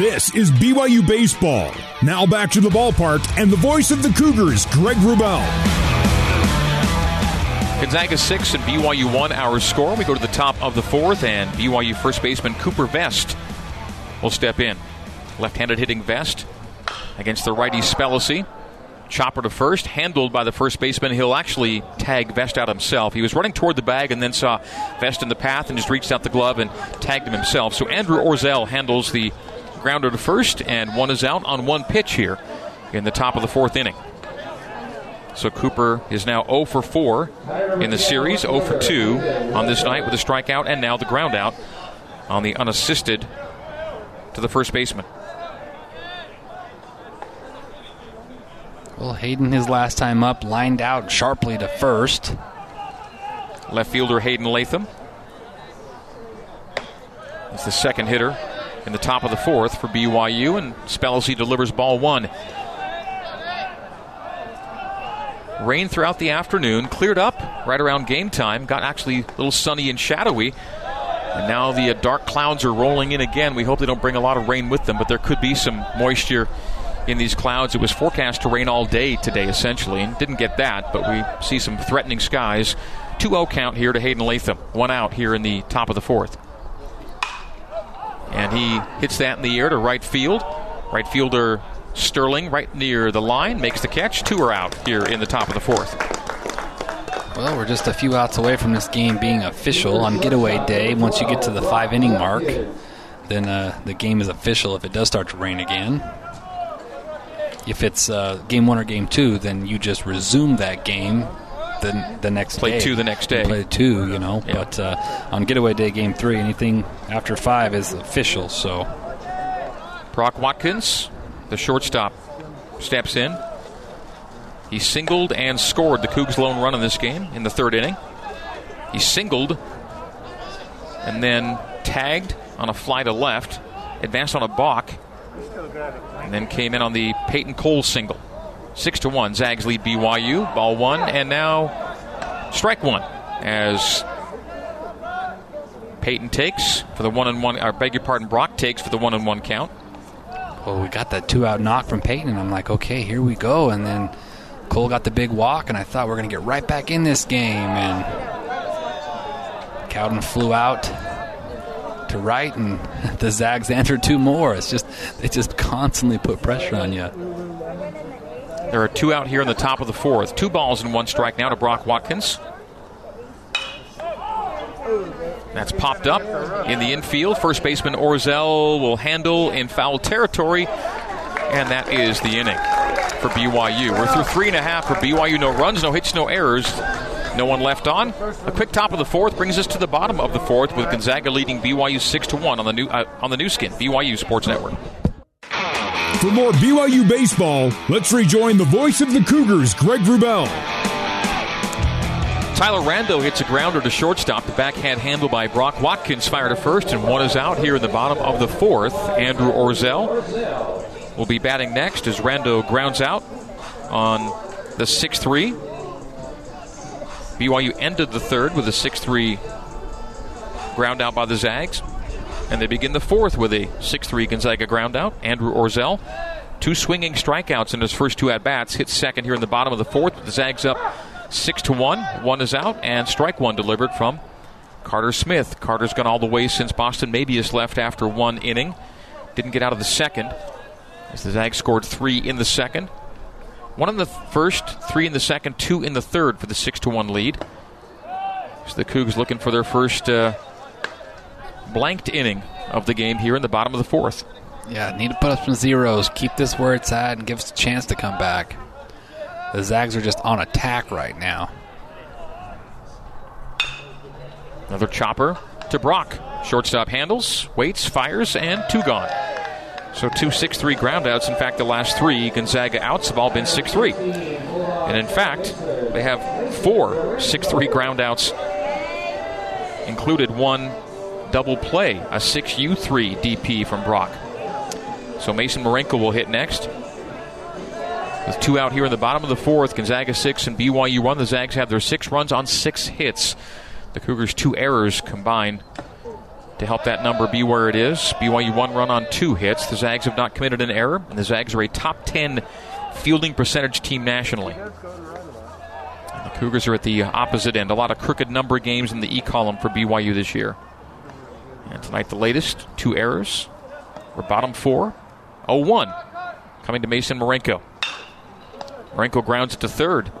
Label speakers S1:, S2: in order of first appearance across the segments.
S1: This is BYU Baseball. Now back to the ballpark and the voice of the Cougars, Greg Wrubell.
S2: Gonzaga 6 and BYU 1 our score. We go to the top of the fourth, and BYU first baseman Cooper Vest will step in. Left handed hitting Vest against the righty Spellacy. Chopper to first, handled by the first baseman. He'll actually tag Vest out himself. He was running toward the bag and then saw Vest in the path and just reached out the glove and tagged him himself. So Andrew Orzel handles the grounder to first, and one is out on one pitch here in the top of the fourth inning. So Cooper is now 0 for 4 in the series, 0 for 2 on this night with a strikeout, and now the ground out on the unassisted to the first baseman.
S3: Well, Hayden, his last time up, lined out sharply to first.
S2: Left fielder Hayden Latham. He's the second hitter in the top of the fourth for BYU, and Spellacy delivers ball one. Rain throughout the afternoon, cleared up right around game time, got actually a little sunny and shadowy. And now the uh, dark clouds are rolling in again. We hope they don't bring a lot of rain with them, but there could be some moisture in these clouds. It was forecast to rain all day today, essentially, and didn't get that, but we see some threatening skies. 2 0 count here to Hayden Latham. One out here in the top of the fourth. And he hits that in the air to right field. Right fielder Sterling, right near the line, makes the catch. Two are out here in the top of the fourth.
S3: Well, we're just a few outs away from this game being official on getaway day. Once you get to the five inning mark, then uh, the game is official if it does start to rain again if it's uh, game one or game two, then you just resume that game the, the next
S2: play
S3: day.
S2: two the next day.
S3: Play two, you know. Yeah. But uh, on getaway day, game three, anything after five is official. So,
S2: Brock Watkins, the shortstop, steps in. He singled and scored the Cougs' lone run in this game in the third inning. He singled and then tagged on a fly to left, advanced on a balk, and then came in on the Peyton Cole single. Six to one. Zags lead BYU. Ball one, and now strike one as Peyton takes for the one and one. I beg your pardon, Brock takes for the one and one count.
S3: Well, we got that two out knock from Peyton, and I'm like, okay, here we go. And then Cole got the big walk, and I thought we going to get right back in this game. And Cowden flew out to right, and the Zags answered two more. It's just they just constantly put pressure on you.
S2: There are two out here in the top of the fourth. Two balls and one strike now to Brock Watkins. That's popped up in the infield. First baseman Orzel will handle in foul territory, and that is the inning for BYU. We're through three and a half for BYU. No runs, no hits, no errors. No one left on. A quick top of the fourth brings us to the bottom of the fourth with Gonzaga leading BYU six to one on the new uh, on the Nu Skin BYU Sports Network.
S1: For more BYU baseball, let's rejoin the voice of the Cougars, Greg Wrubell.
S2: Tyler Rando hits a grounder to shortstop. The backhand handle by Brock Watkins fired to first, and one is out here in the bottom of the fourth. Andrew Orzel will be batting next as Rando grounds out on the 6 3. BYU ended the third with a 6 3 ground out by the Zags. And they begin the fourth with a 6 3 Gonzaga ground out. Andrew Orzel, two swinging strikeouts in his first two at bats, hits second here in the bottom of the fourth. The Zags up 6 to 1. One is out, and strike one delivered from Carter Smith. Carter's gone all the way since Boston Mabius left after one inning. Didn't get out of the second. As the Zags scored three in the second. One in the first, three in the second, two in the third for the six to one lead. So the Cougs looking for their first uh, blanked inning of the game here in the bottom of the fourth.
S3: Yeah, need to put up some zeros, keep this where it's at, and give us a chance to come back. The Zags are just on attack right now.
S2: Another chopper to Brock. Shortstop handles, waits, fires, and two gone. So two six-three groundouts. In fact, the last three Gonzaga outs have all been 6 3. And in fact, they have four 6 3 groundouts, included one double play, a 6U3 DP from Brock. So Mason Marenko will hit next. With two out here in the bottom of the fourth, Gonzaga six and BYU one. The Zags have their six runs on six hits. The Cougars' two errors combined to help that number be where it is. BYU one run on two hits. The Zags have not committed an error, and the Zags are a top 10 fielding percentage team nationally. And the Cougars are at the opposite end. A lot of crooked number games in the E column for BYU this year. And tonight, the latest two errors. We're bottom four. 0 1 coming to Mason Marenko. Marenko grounds it to third.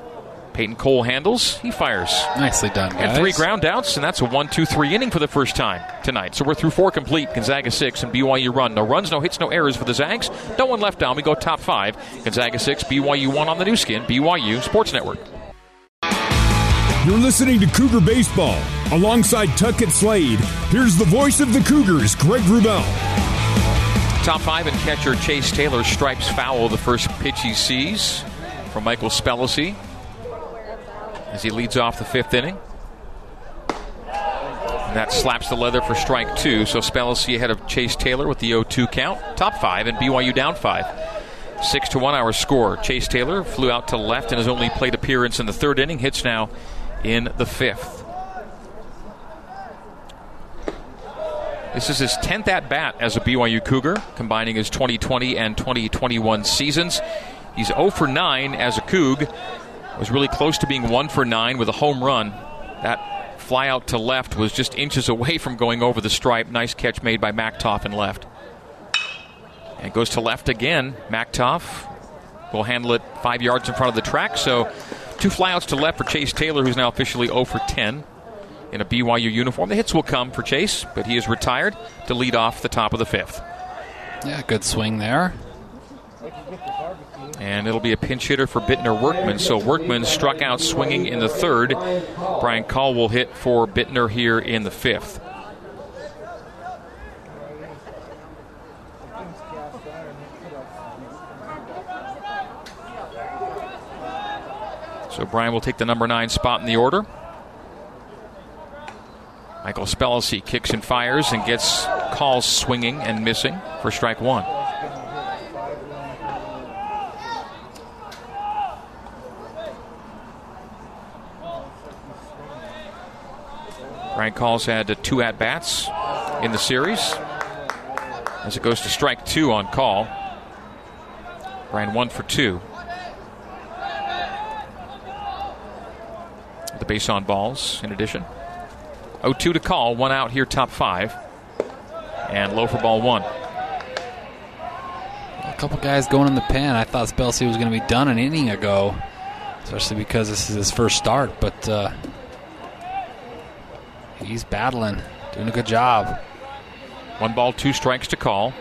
S2: Peyton Cole handles. He fires.
S3: Nicely done, guys.
S2: And three ground outs, and that's a one, two, three inning for the first time tonight. So we're through four complete. Gonzaga six and BYU run. No runs, no hits, no errors for the Zags. No one left down. We go top five. Gonzaga six, BYU one on the Nu Skin. BYU Sports Network.
S1: You're listening to Cougar Baseball. Alongside Tuckett Slade, here's the voice of the Cougars, Greg Wrubell.
S2: Top five and catcher Chase Taylor stripes foul the first pitch he sees from Michael Spellacy as he leads off the fifth inning. And that slaps the leather for strike two. So Spellacy ahead of Chase Taylor with the 0 2 count. Top five and BYU down five. Six to one hour score. Chase Taylor flew out to left in his only plate appearance in the third inning. Hits now in the fifth. This is his 10th at bat as a BYU Cougar, combining his 2020 and 2021 seasons. He's 0 for 9 as a Coug. Was really close to being 1 for 9 with a home run. That fly out to left was just inches away from going over the stripe. Nice catch made by Machtolf and left. And goes to left again. Machtolf will handle it five yards in front of the track. So two flyouts to left for Chase Taylor, who's now officially 0 for 10 in a BYU uniform. The hits will come for Chase, but he is retired to lead off the top of the fifth.
S3: Yeah, good swing there.
S2: And it'll be a pinch hitter for Bittner Workman. So Workman struck out swinging in the third. Brian Call will hit for Bittner here in the fifth. So Brian will take the number nine spot in the order. Michael Spellacy kicks and fires and gets calls swinging and missing for strike one. Brian Calls had two at bats in the series as it goes to strike two on call. Brian one for two. The base on balls in addition. 0 2 to call, one out here, top five. And low for ball one.
S3: A couple guys going in the pen. I thought Spellacy was going to be done an inning ago, especially because this is his first start. But uh, he's battling, doing a good job.
S2: One ball, two strikes to call.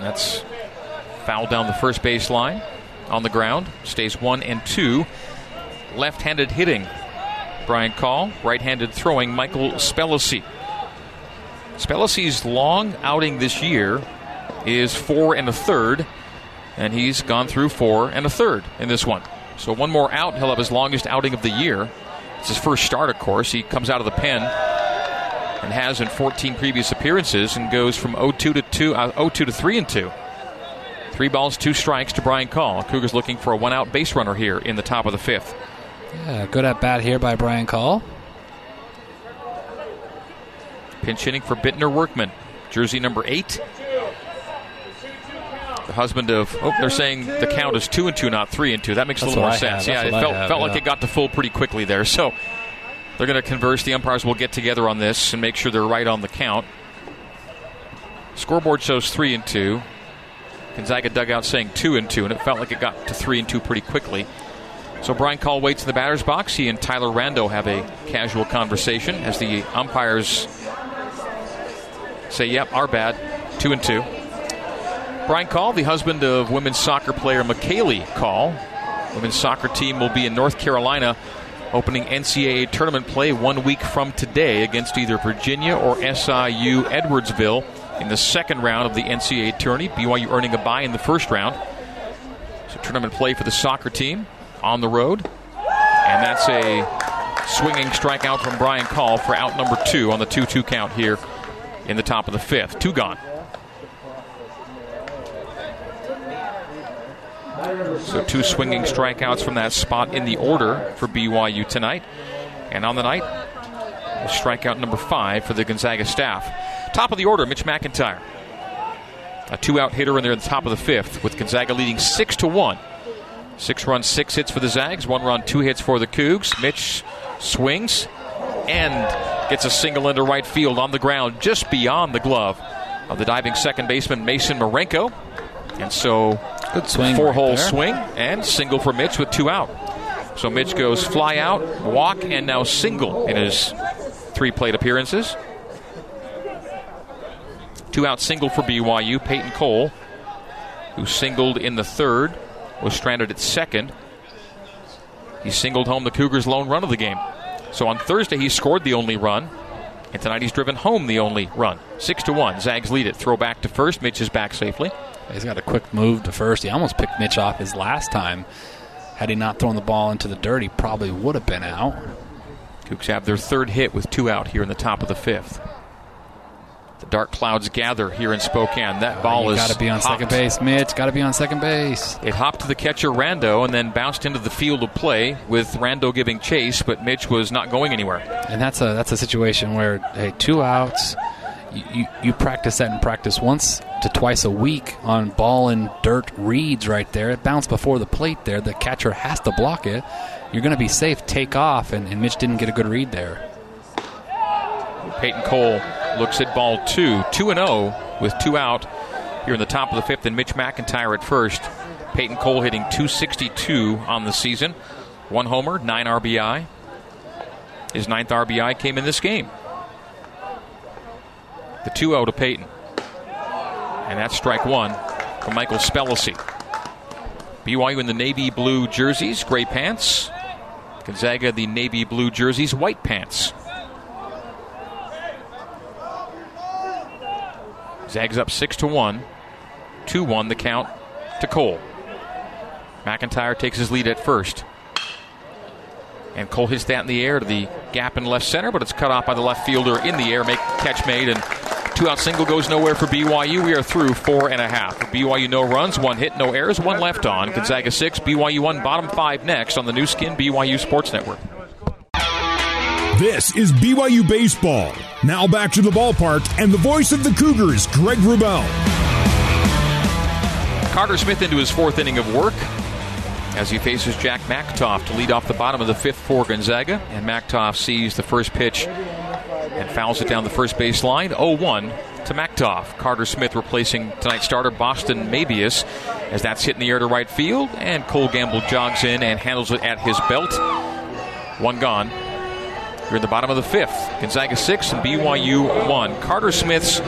S2: That's foul down the first base line on the ground. Stays one and two. Left handed hitting. Brian Call. Right handed throwing Michael Spellacy. Spellacy's long outing this year is four and a third, and he's gone through four and a third in this one. So one more out, he'll have his longest outing of the year. It's his first start, of course. He comes out of the pen and has in 14 previous appearances and goes from 0-2 to 2, uh, 0-2 to 3 and 2. Three balls, two strikes to Brian Call. Cougars looking for a one-out base runner here in the top of the fifth.
S3: Yeah, good at bat here by Brian Call.
S2: Pinch hitting for Bittner Workman, jersey number eight. The husband of oh, they're saying the count is two and two, not three and two. That makes
S3: That's
S2: a little more
S3: I
S2: sense.
S3: have.
S2: Yeah,
S3: That's
S2: it felt
S3: have,
S2: felt
S3: yeah.
S2: like it got to full pretty quickly there. So they're going to converse. The umpires will get together on this and make sure they're right on the count. Scoreboard shows three and two. Gonzaga dugout saying two and two, and it felt like it got to three and two pretty quickly. So Brian Call waits in the batter's box. He and Tyler Rando have a casual conversation as the umpires say, "Yep, our bad, two and two." Brian Call, the husband of women's soccer player McKaylee Call, women's soccer team will be in North Carolina, opening NCAA tournament play one week from today against either Virginia or SIU Edwardsville in the second round of the NCAA tourney. BYU earning a bye in the first round. So tournament play for the soccer team on the road. And that's a swinging strikeout from Brian Call for out number two on the 2 2 count here in the top of the fifth. Two gone. So two swinging strikeouts from that spot in the order for BYU tonight. And on the night, Strikeout number five for the Gonzaga staff. Top of the order, Mitch McIntyre. A two-out hitter in there at the top of the fifth, with Gonzaga leading six to one. Six runs, six hits for the Zags. One run, two hits for the Cougs. Mitch swings and gets a single into right field on the ground, just beyond the glove of the diving second baseman Mason Marenko. And so,
S3: good swing,
S2: Four hole
S3: there.
S2: swing and single for Mitch with two out. So Mitch goes fly out, walk, and now single in his three plate appearances. Two out single for BYU. Peyton Cole, who singled in the third, was stranded at second. He singled home the Cougars' lone run of the game. So on Thursday, he scored the only run. And tonight he's driven home the only run. Six to one. Zags lead it. Throw back to first. Mitch is back safely.
S3: He's got a quick move to first. He almost picked Mitch off his last time. Had he not thrown the ball into the dirt, he probably would have been out.
S2: Cougs have their third hit with two out here in the top of the fifth. The dark clouds gather here in Spokane. That ball is
S3: got to be on
S2: hopped.
S3: second base, Mitch. Got to be on second base.
S2: It hopped to the catcher Rando and then bounced into the field of play with Rando giving chase, but Mitch was not going anywhere.
S3: And that's a that's a situation where hey, two outs. You, you, you practice that in practice once to twice a week on ball and dirt reads right there. It bounced before the plate there. The catcher has to block it. You're going to be safe. Take off, and, and Mitch didn't get a good read there.
S2: Peyton Cole looks at ball two, 2 and 0 with two out here in the top of the fifth, and Mitch McIntyre at first. Peyton Cole hitting 262 on the season, one homer, nine RBI. His ninth RBI came in this game. The 2 0 to Peyton. And that's strike one from Michael Spellacy. BYU in the navy blue jerseys, gray pants. Gonzaga, the navy blue jerseys, white pants. Zags up six to one. Two one the count to Cole. McIntyre takes his lead at first. And Cole hits that in the air to the gap in left center, but it's cut off by the left fielder in the air. Make catch made and two out single goes nowhere for BYU. We are through four and a half. For BYU no runs, one hit, no errors, one left on. Gonzaga six, BYU one, bottom five next on the Nu Skin BYU Sports Network.
S1: This is BYU Baseball. Now back to the ballpark and the voice of the Cougars, Greg Wrubell.
S2: Carter Smith into his fourth inning of work as he faces Jack Machtolf to lead off the bottom of the fifth for Gonzaga. And Machtolf sees the first pitch and fouls it down the first base line. 0 1 to Machtolf. Carter Smith replacing tonight's starter Boston Mabius as that's hit in the air to right field. And Cole Gamble jogs in and handles it at his belt. One gone. You're in the bottom of the fifth. Gonzaga six and BYU one. Carter Smith's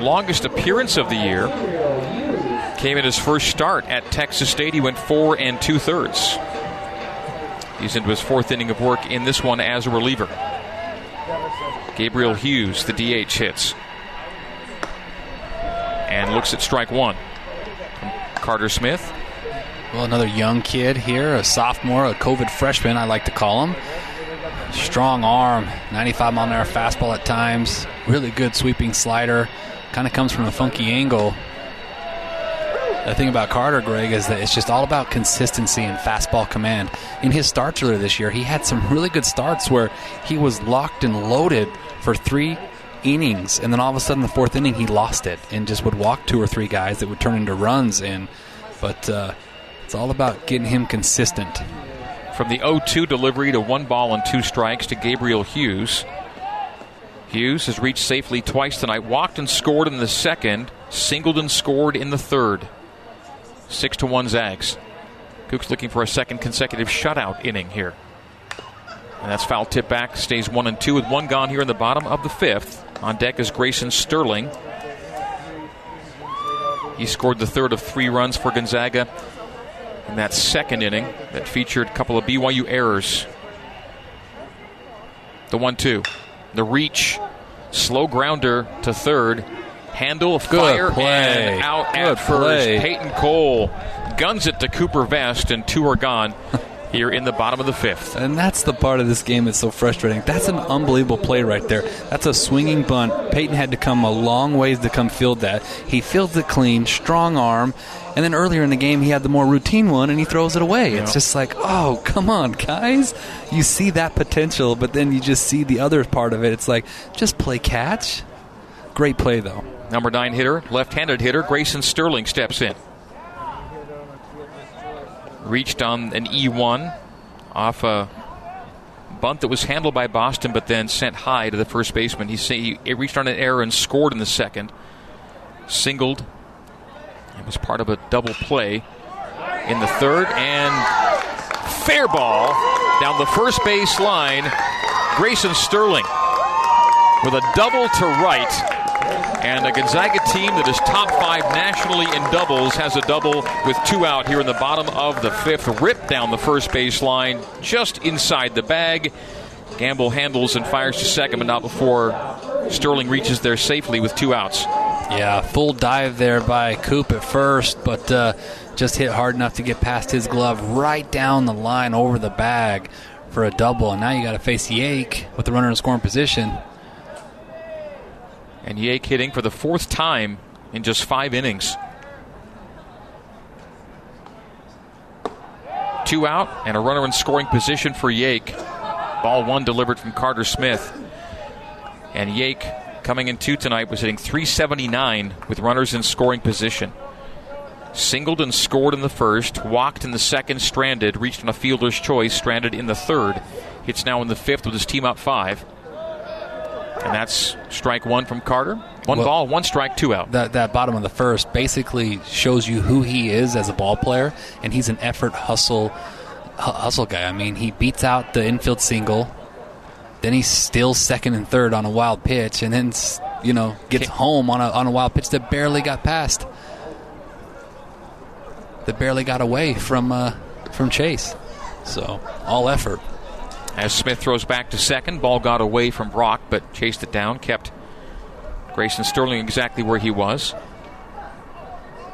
S2: longest appearance of the year came in his first start at Texas State. He went four and two thirds. He's into his fourth inning of work in this one as a reliever. Gabriel Hughes, the DH, hits and looks at strike one. Carter Smith.
S3: Well, another young kid here, a sophomore, a COVID freshman, I like to call him. Strong arm, 95 mile an hour fastball at times, really good sweeping slider. Kind of comes from a funky angle. The thing about Carter, Greg, is that it's just all about consistency and fastball command. In his starts earlier this year, he had some really good starts where he was locked and loaded for three innings, and then all of a sudden, the fourth inning, he lost it and just would walk two or three guys that would turn into runs. And but uh, it's all about getting him consistent.
S2: From the 0 2 delivery to one ball and two strikes to Gabriel Hughes. Hughes has reached safely twice tonight, walked and scored in the second, singled and scored in the third. 6 to 1 Zags. Cougs looking for a second consecutive shutout inning here. And that's foul tip back, stays 1 and 2 with one gone here in the bottom of the fifth. On deck is Grayson Sterling. He scored the third of three runs for Gonzaga in that second inning that featured a couple of BYU errors. The 1 2. The reach. Slow grounder to third. Handle, fire,
S3: play.
S2: and out
S3: Good
S2: at first.
S3: play.
S2: Peyton Cole guns it to Cooper Vest, and two are gone. here in the bottom of the fifth.
S3: And that's the part of this game that's so frustrating. That's an unbelievable play right there. That's a swinging bunt. Peyton had to come a long ways to come field that. He fields it clean, strong arm, and then earlier in the game he had the more routine one and he throws it away. It's just like, oh, come on, guys. You see that potential, but then you just see the other part of it. It's like, just play catch. Great play, though.
S2: Number nine hitter, left handed hitter, Grayson Sterling steps in. Reached on an E1 off a bunt that was handled by Boston, but then sent high to the first baseman. He, say, he reached on an error and scored in the second. Singled. It was part of a double play in the third, and fair ball down the first base line. Grayson Sterling with a double to right and a Gonzaga team that is top five nationally in doubles has a double with two out here in the bottom of the fifth. Ripped down the first base line, just inside the bag. Gamble handles and fires to second, but not before Sterling reaches there safely with two outs.
S3: Yeah, full dive there by Coop at first, but uh, just hit hard enough to get past his glove right down the line over the bag for a double. And now you got to face Yake with the runner in scoring position.
S2: And Yake hitting for the fourth time in just five innings. Two out and a runner in scoring position for Yake. Ball one delivered from Carter Smith. And Yake, coming in two tonight, was hitting 379 with runners in scoring position. Singled and scored in the first, walked in the second, stranded, reached on a fielder's choice, stranded in the third. Hits now in the fifth with his team up five. And that's strike one from Carter. One well, ball, one strike, two out.
S3: That, that bottom of the first basically shows you who he is as a ball player, and he's an effort hustle hustle guy. I mean, he beats out the infield single, then he's still second and third on a wild pitch, and then you know gets home on a on a wild pitch that barely got past, that barely got away from uh, from Chase. So all effort.
S2: As Smith throws back to second, ball got away from Brock, but chased it down, kept Grayson Sterling exactly where he was.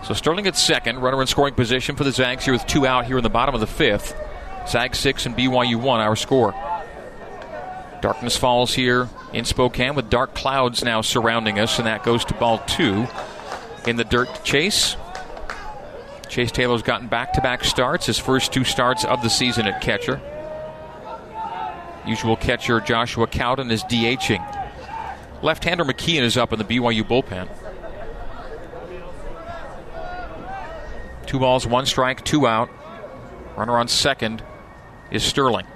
S2: So Sterling at second, runner in scoring position for the Zags here with two out here in the bottom of the fifth. Zag six and BYU one, our score. Darkness falls here in Spokane with dark clouds now surrounding us, and that goes to ball two in the dirt chase. Chase Taylor's gotten back to back starts, his first two starts of the season at catcher. Usual catcher Joshua Cowden is DHing. Left-hander McKeon is up in the BYU bullpen. Two balls, one strike, two out. Runner on second is Sterling.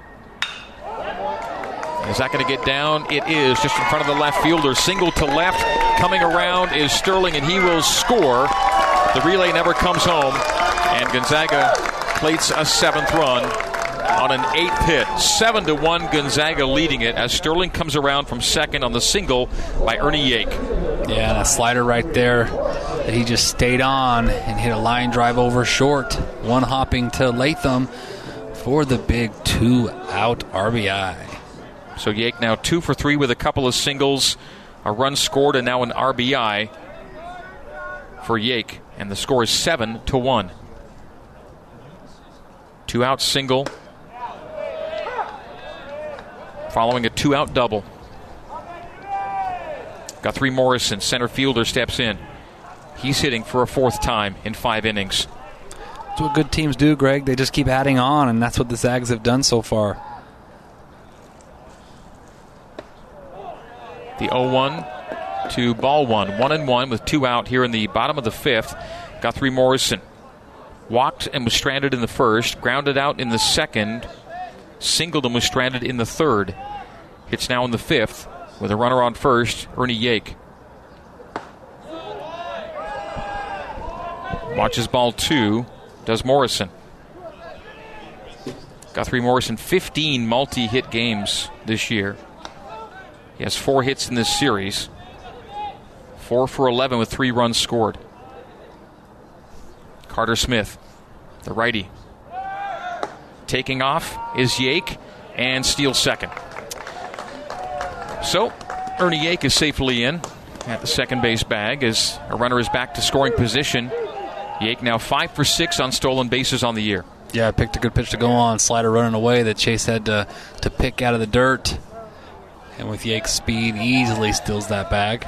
S2: Is that going to get down? It is just in front of the left fielder. Single to left. Coming around is Sterling, and he will score. The relay never comes home, and Gonzaga plates a seventh run on an eighth hit. Seven to one, Gonzaga leading it as Sterling comes around from second on the single by Ernie Yake.
S3: Yeah, and a slider right there that he just stayed on and hit a line drive over short. One hopping to Latham for the big two out RBI.
S2: So Yake now two for three with a couple of singles, a run scored, and now an RBI for Yake. And the score is seven to one. Two out single following a two out double. Guthrie Morrison, center fielder, steps in. He's hitting for a fourth time in five innings.
S3: That's what good teams do, Greg. They just keep adding on, and that's what the Zags have done so far.
S2: The 0 1 to ball one. One and one with two out here in the bottom of the fifth. Guthrie Morrison walked and was stranded in the first, grounded out in the second, singled and was stranded in the third. It's now in the fifth with a runner on first, Ernie Yake. Watches ball two, does Morrison. Guthrie Morrison, 15 multi hit games this year. He has four hits in this series. Four for 11 with three runs scored. Carter Smith, the righty. Taking off is Yake and steals second. So, Ernie Yake is safely in at the second base bag as a runner is back to scoring position. Yake now five for six on stolen bases on the year.
S3: Yeah, picked a good pitch to go on. Slider running away that Chase had to, to pick out of the dirt. And with Yake's speed, easily steals that bag.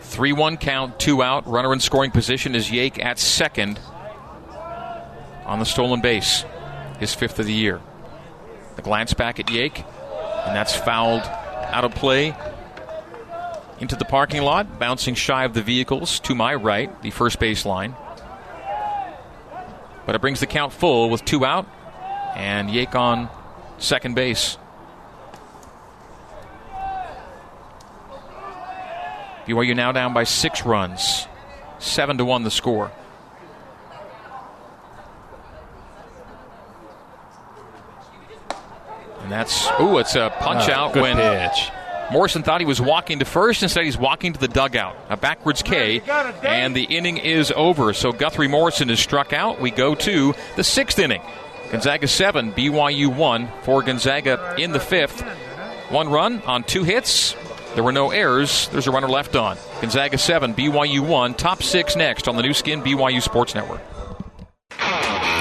S2: 3 1 count, two out. Runner in scoring position is Yake at second on the stolen base, his fifth of the year. The glance back at Yake, and that's fouled out of play into the parking lot, bouncing shy of the vehicles to my right, the first base line. But it brings the count full with two out, and Yake on second base. BYU now down by six runs, seven to one the score. And that's ooh, it's a punch
S3: Oh,
S2: out
S3: good
S2: when
S3: pitch.
S2: Morrison thought he was walking to first. Instead, he's walking to the dugout. A backwards K, and the inning is over. So Guthrie Morrison is struck out. We go to the sixth inning. Gonzaga 7, BYU 1 for Gonzaga in the fifth. One run on two hits. There were no errors. There's a runner left on. Gonzaga 7, BYU 1. Top six next on the Nu Skin BYU Sports Network.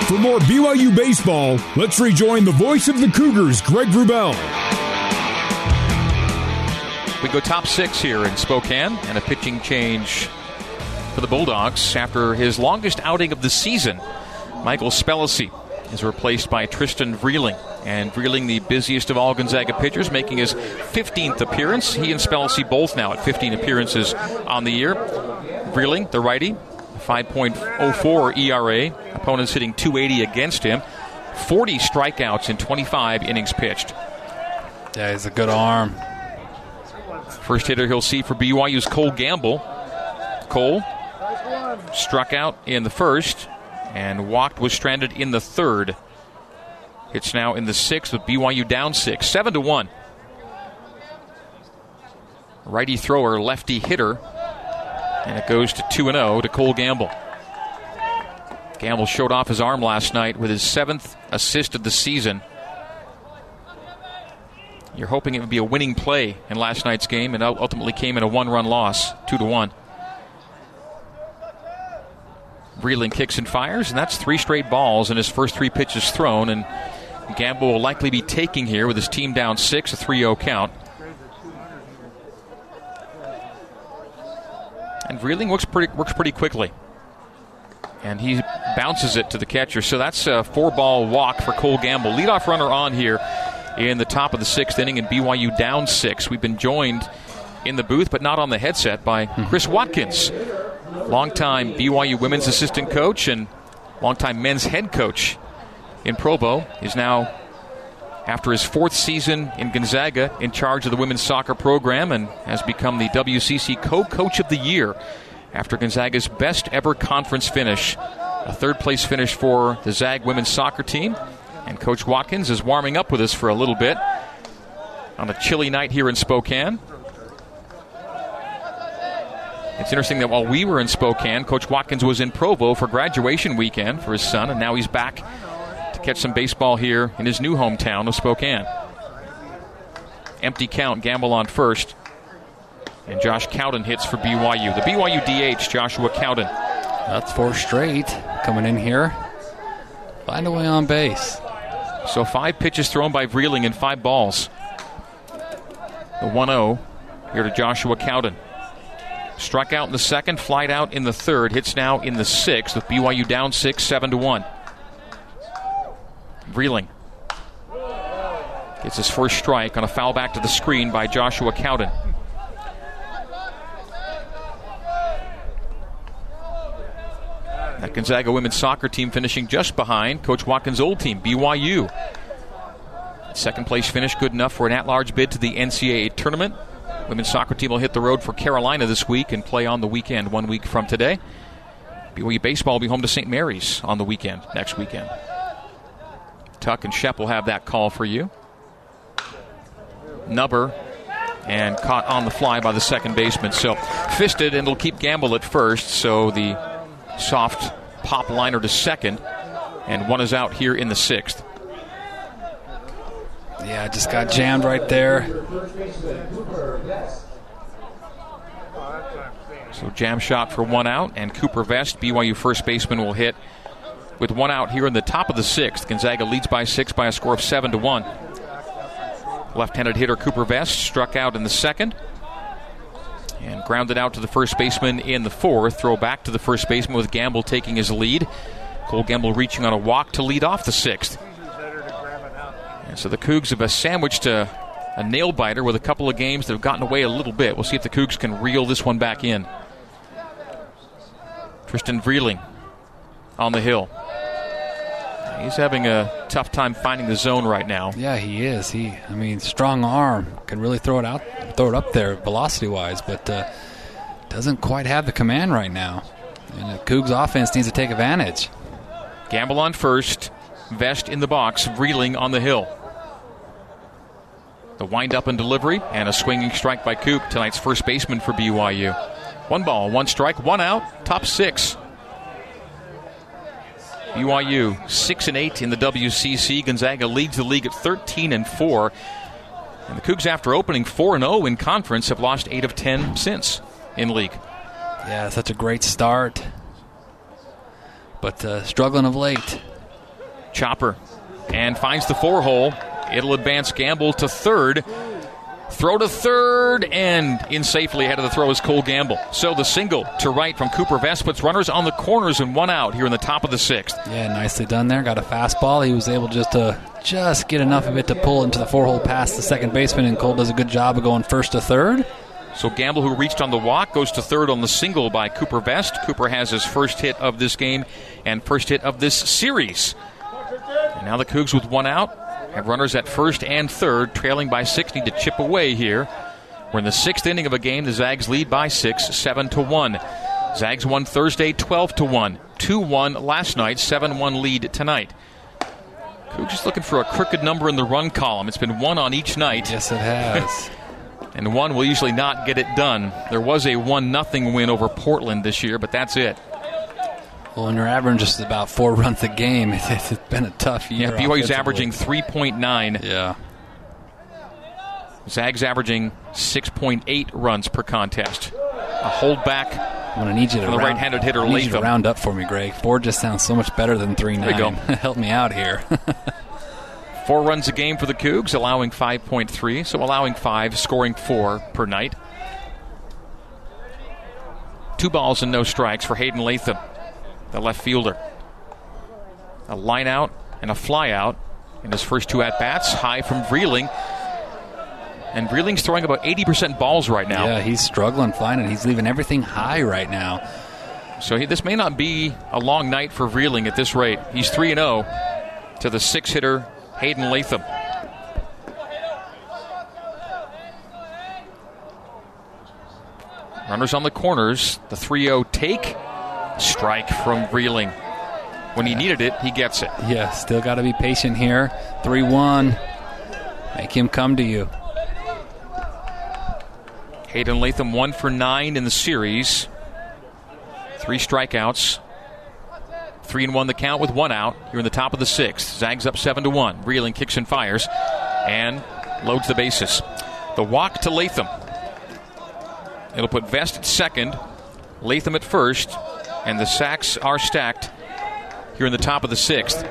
S1: For more BYU baseball, let's rejoin the voice of the Cougars, Greg Wrubell.
S2: We go top six here in Spokane, and a pitching change for the Bulldogs after his longest outing of the season. Michael Spellacy is replaced by Tristan Vreeling. And Vreeling, the busiest of all Gonzaga pitchers, making his 15th appearance. He and Spellacy both now at 15 appearances on the year. Vreeling, the righty, 5.04 ERA. Opponents hitting 280 against him. 40 strikeouts in 25 innings pitched.
S3: Yeah, he's a good arm.
S2: First hitter he'll see for BYU is Cole Gamble. Cole struck out in the first and walked was stranded in the third. It's now in the sixth with BYU down six, seven to one. Righty thrower, lefty hitter, and it goes to two and zero to Cole Gamble. Gamble showed off his arm last night with his seventh assist of the season. You're hoping it would be a winning play in last night's game, and ultimately came in a one-run loss, two to one. Vreeling kicks and fires, and that's three straight balls in his first three pitches thrown. And Gamble will likely be taking here with his team down six, a 3-0 count. And Vreeling works pretty works pretty quickly, and he bounces it to the catcher. So that's a four-ball walk for Cole Gamble, leadoff runner on here in the top of the sixth inning, and BYU down six. We've been joined in the booth, but not on the headset, by mhm. Chris Watkins, longtime BYU women's assistant coach and longtime men's head coach in Provo. Is now, after his fourth season in Gonzaga, in charge of the women's soccer program and has become the WCC co-coach of the year after Gonzaga's best ever conference finish, a third place finish for the Zag women's soccer team. And Coach Watkins is warming up with us for a little bit on a chilly night here in Spokane. It's interesting that while we were in Spokane, Coach Watkins was in Provo for graduation weekend for his son, and now he's back to catch some baseball here in his new hometown of Spokane. Empty count, Gamble on first. And Josh Cowden hits for BYU. The BYU DH, Joshua Cowden.
S3: That's four straight coming in here. Find a way on base.
S2: So five pitches thrown by Vreeling and five balls. The 1 0 here to Joshua Cowden. Struck out in the second, flied out in the third, hits now in the sixth with BYU down six, seven to one. Vreeling gets his first strike on a foul back to the screen by Joshua Cowden. That Gonzaga women's soccer team finishing just behind Coach Watkins' old team, BYU. Second place finish good enough for an at large bid to the NCAA tournament. Women's soccer team will hit the road for Carolina this week and play on the weekend one week from today. BYU baseball will be home to St. Mary's on the weekend, next weekend. Tuck and Shep will have that call for you. Nubber and caught on the fly by the second baseman. So fisted and it'll keep Gamble at first. So the soft pop liner to second, and one is out here in the sixth.
S3: Yeah, just got jammed right there.
S2: So jam shot for one out, and Cooper Vest, BYU first baseman, will hit with one out here in the top of the sixth. Gonzaga leads by six by a score of seven to one. Left-handed hitter Cooper Vest struck out in the second and grounded out to the first baseman in the fourth. Throw back to the first baseman with Gamble taking his lead. Cole Gamble reaching on a walk to lead off the sixth. And so the Cougs have a, a nail biter with a couple of games that have gotten away a little bit. We'll see if the Cougs can reel this one back in. Tristan Vreeling on the hill. He's having a tough time finding the zone right now.
S3: Yeah, he is. He, I mean, strong arm can really throw it out, throw it up there, velocity wise, but uh, doesn't quite have the command right now. And the Cougs offense needs to take advantage.
S2: Gamble on first, Vest in the box, Vreeling on the hill. The wind up and delivery, and a swinging strike by Coop, tonight's first baseman for BYU. One ball, one strike, one out, top six. BYU six and eight in the WCC. Gonzaga leads the league at 13 and four. And the Cougs, after opening 4 and 0 in conference, have lost 8 of 10 since in league.
S3: Yeah, such a great start. But uh, struggling of late.
S2: Chopper and finds the four hole. It'll advance Gamble to third. Throw to third and in safely ahead of the throw is Cole Gamble. So the single to right from Cooper Vest puts runners on the corners and one out here in the top of the sixth.
S3: Yeah, nicely done there. Got a fastball. He was able just to just get enough of it to pull into the four hole past the second baseman, and Cole does a good job of going first to third.
S2: So Gamble, who reached on the walk, goes to third on the single by Cooper Vest. Cooper has his first hit of this game and first hit of this series. And now the Cougs with one out have runners at first and third, trailing by six, need to chip away here. We're in the sixth inning of a game. The Zags lead by six, seven to one. Zags won Thursday, twelve to one. Two one last night, seven one lead tonight. Cougs just looking for a crooked number in the run column. It's been one on each night.
S3: Yes, it has.
S2: and one will usually not get it done. There was a one nothing win over Portland this year, but that's it.
S3: Well, when you're averaging just about four runs a game, it's, it's been a tough year.
S2: Yeah, BYU's averaging 3.9.
S3: Yeah.
S2: Zags averaging 6.8 runs per contest. A holdback.
S3: I'm gonna need you to
S2: the
S3: round,
S2: right-handed hitter
S3: I need you to round up for me, Greg. Four just sounds so much better than three
S2: There you go.
S3: Help me out here.
S2: Four runs a game for the Cougs, allowing 5.3, so allowing five, scoring four per night. Two balls and no strikes for Hayden Latham, the left fielder. A line out and a fly out in his first two at bats, high from Vreeling. And Vreeling's throwing about 80% balls right now.
S3: yeah, he's struggling finding. He's leaving everything high right now.
S2: So he, this may not be a long night for Vreeling at this rate. He's 3 0 to the six hitter, Hayden Latham. Runners on the corners. The 3 0 take. Strike from Vreeling. When he needed it, he gets it.
S3: Yeah, still got to be patient here. Three one. Make him come to you.
S2: Hayden Latham one for nine in the series. Three strikeouts. Three and one the count with one out. You're in the top of the sixth. Zags up seven to one. Vreeling kicks and fires, and loads the bases. The walk to Latham. It'll put Vest at second, Latham at first, and the sacks are stacked here in the top of the sixth.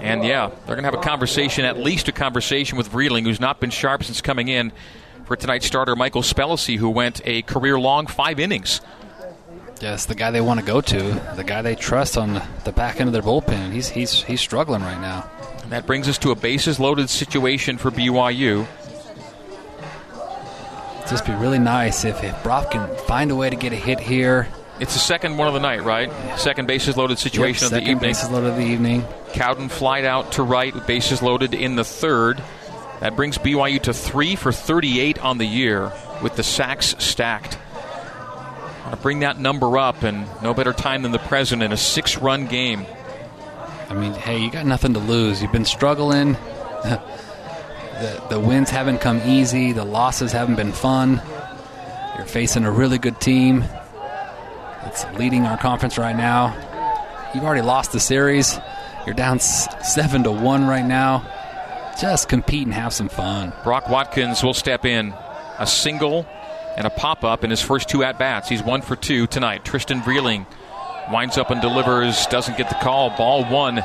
S2: And yeah, they're going to have a conversation, at least a conversation with Vreeling, who's not been sharp since coming in for tonight's starter, Michael Spellacy, who went a career long five innings.
S3: Yes, the guy they want to go to, the guy they trust on the, back end of their bullpen. He's he's he's struggling right now.
S2: And that brings us to a bases loaded situation for BYU.
S3: It'd just be really nice if, if Brock can find a way to get a hit here.
S2: It's the second one of the night, right? Second bases loaded situation
S3: Yep,
S2: of the
S3: second
S2: evening.
S3: bases loaded of the evening.
S2: Cowden flied out to right bases loaded in the third. That brings BYU to three for 38 on the year with the sacks stacked. To bring that number up, and no better time than the present in a six run game.
S3: I mean, hey, you got nothing to lose. You've been struggling. the the wins haven't come easy. The losses haven't been fun. You're facing a really good team that's leading our conference right now. You've already lost the series. You're down seven to one right now. Just compete and have some fun.
S2: Brock Watkins will step in. A single and a pop up in his first two at bats. He's one for two tonight. Tristan Vreeling winds up and delivers, doesn't get the call. Ball one,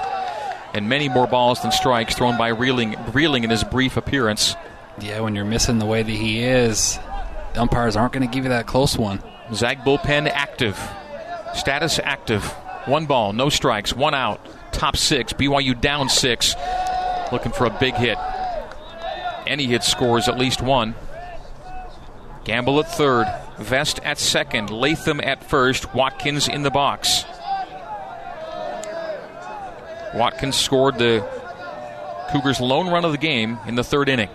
S2: and many more balls than strikes thrown by Vreeling, Vreeling in his brief appearance.
S3: Yeah, when you're missing the way that he is, umpires aren't going to give you that close one.
S2: Zag bullpen active. Status active. One ball, no strikes, one out. Top six. BYU down six. Looking for a big hit. Any hit scores at least one. Gamble at third. Vest at second. Latham at first. Watkins in the box. Watkins scored the Cougars' lone run of the game in the third inning.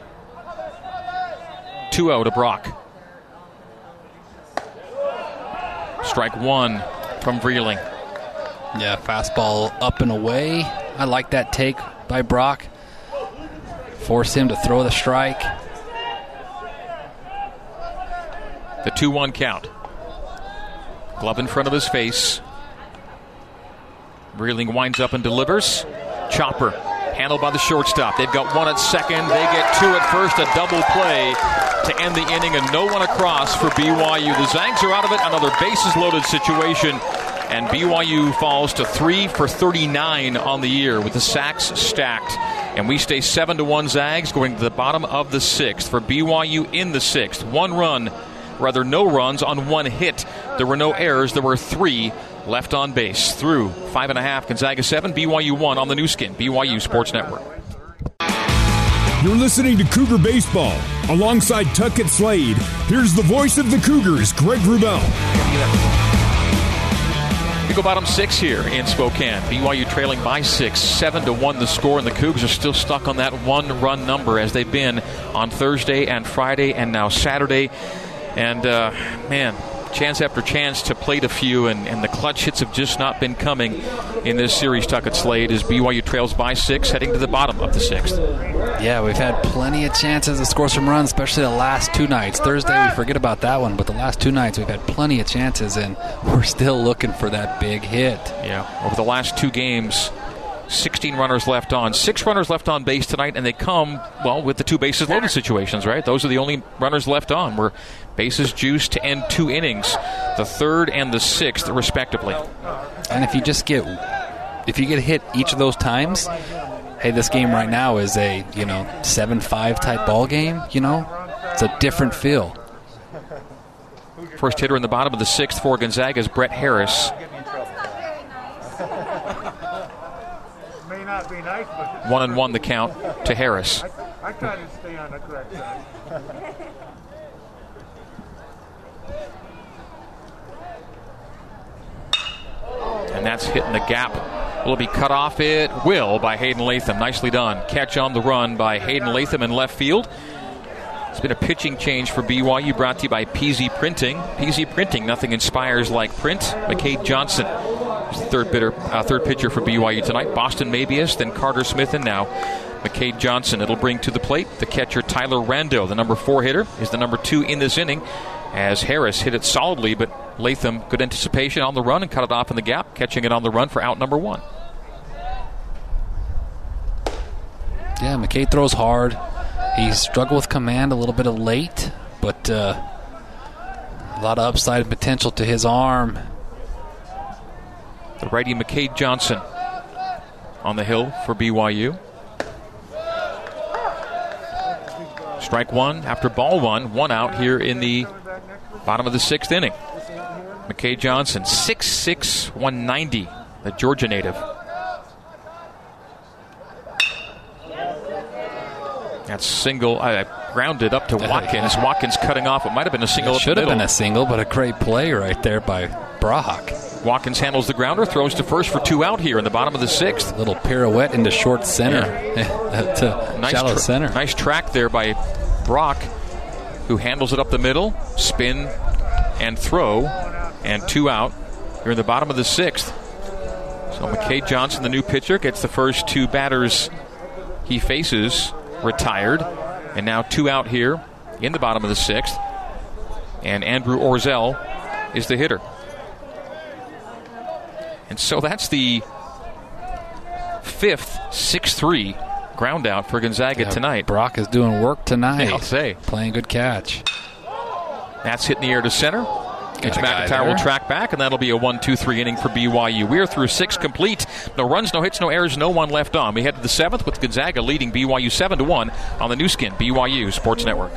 S2: 2 0 to Brock. Strike one from Vreeling.
S3: Yeah, fastball up and away. I like that take by Brock. Force him to throw the strike.
S2: The 2 1 count. Glove in front of his face. Vreeling winds up and delivers. Chopper handled by the shortstop. They've got one at second. They get two at first. A double play to end the inning, and no one across for BYU. The Zags are out of it. Another bases loaded situation. And BYU falls to three for 39 on the year with the sacks stacked. And we stay seven to one Zags going to the bottom of the sixth for BYU in the sixth. One run, rather no runs on one hit. There were no errors. There were three left on base through five and a half. Gonzaga seven, BYU one on the Nu Skin, BYU Sports Network.
S1: You're listening to Cougar Baseball. Alongside Tuckett Slade, here's the voice of the Cougars, Greg Wrubell.
S2: go bottom six here in Spokane. BYU trailing by six, seven to one the score, and the Cougs are still stuck on that one run number as they've been on Thursday and Friday and now Saturday. And uh, man, chance after chance to plate a few, and, and the clutch hits have just not been coming in this series. Tuckett Slade as BYU trails by six, heading to the bottom of the sixth.
S3: Yeah, we've had plenty of chances to score some runs, especially the last two nights. Thursday, we forget about that one, but the last two nights, we've had plenty of chances, and we're still looking for that big hit.
S2: Yeah, over the last two games, 16 runners left on. Six runners left on base tonight, and they come, well, with the two bases loaded situations, right? Those are the only runners left on. We're bases juiced to end two innings, the third and the sixth, respectively.
S3: And if you just get, if you get hit each of those times, hey, this game right now is a, you know, 7 5 type ball game, you know? It's a different feel.
S2: First hitter in the bottom of the sixth for Gonzaga is Brett Harris. One and one the count to Harris. I, try to stay on the correct side. and that's hitting the gap. Will it be cut off? It will by Hayden Latham. Nicely done. Catch on the run by Hayden Latham in left field. It's been a pitching change for BYU brought to you by PZ Printing. PZ Printing, nothing inspires like print. McKade Johnson third bidder, uh, third pitcher for BYU tonight. Boston Mabius, then Carter Smith, and now McKade Johnson. It'll bring to the plate the catcher Tyler Rando, the number four hitter, is the number two in this inning. As Harris hit it solidly, but Latham good anticipation on the run and cut it off in the gap, catching it on the run for out number one.
S3: Yeah, McKade throws hard. He struggled with command a little bit of late, but uh, a lot of upside potential to his arm
S2: the righty McKade Johnson on the hill for BYU. Strike one after ball one, one out here in the bottom of the sixth inning. McKade Johnson, 6'6, 190, the Georgia native. That's single. I grounded up to Watkins. Watkins cutting off. It might have been a single.
S3: It should have been a single, but a great play right there by Brock.
S2: Watkins handles the grounder, throws to first for two out here in the bottom of the sixth.
S3: Little pirouette into short center, yeah. to
S2: nice
S3: shallow
S2: tra-
S3: center.
S2: Nice track there by Brock, who handles it up the middle, spin and throw, and two out here in the bottom of the sixth. So McKade Johnson, the new pitcher, gets the first two batters he faces retired, and now two out here in the bottom of the sixth. And Andrew Orzel is the hitter. And so that's the fifth 6 3 ground out for Gonzaga
S3: yeah,
S2: tonight.
S3: Brock is doing work tonight.
S2: I'll say.
S3: Playing good catch.
S2: That's hit in the air to center. Mitch McIntyre will track back, and that'll be a 1 2 3 inning for BYU. We're through six complete. No runs, no hits, no errors, no one left on. We head to the seventh with Gonzaga leading BYU 7 to 1 on the Nu Skin, BYU Sports Network.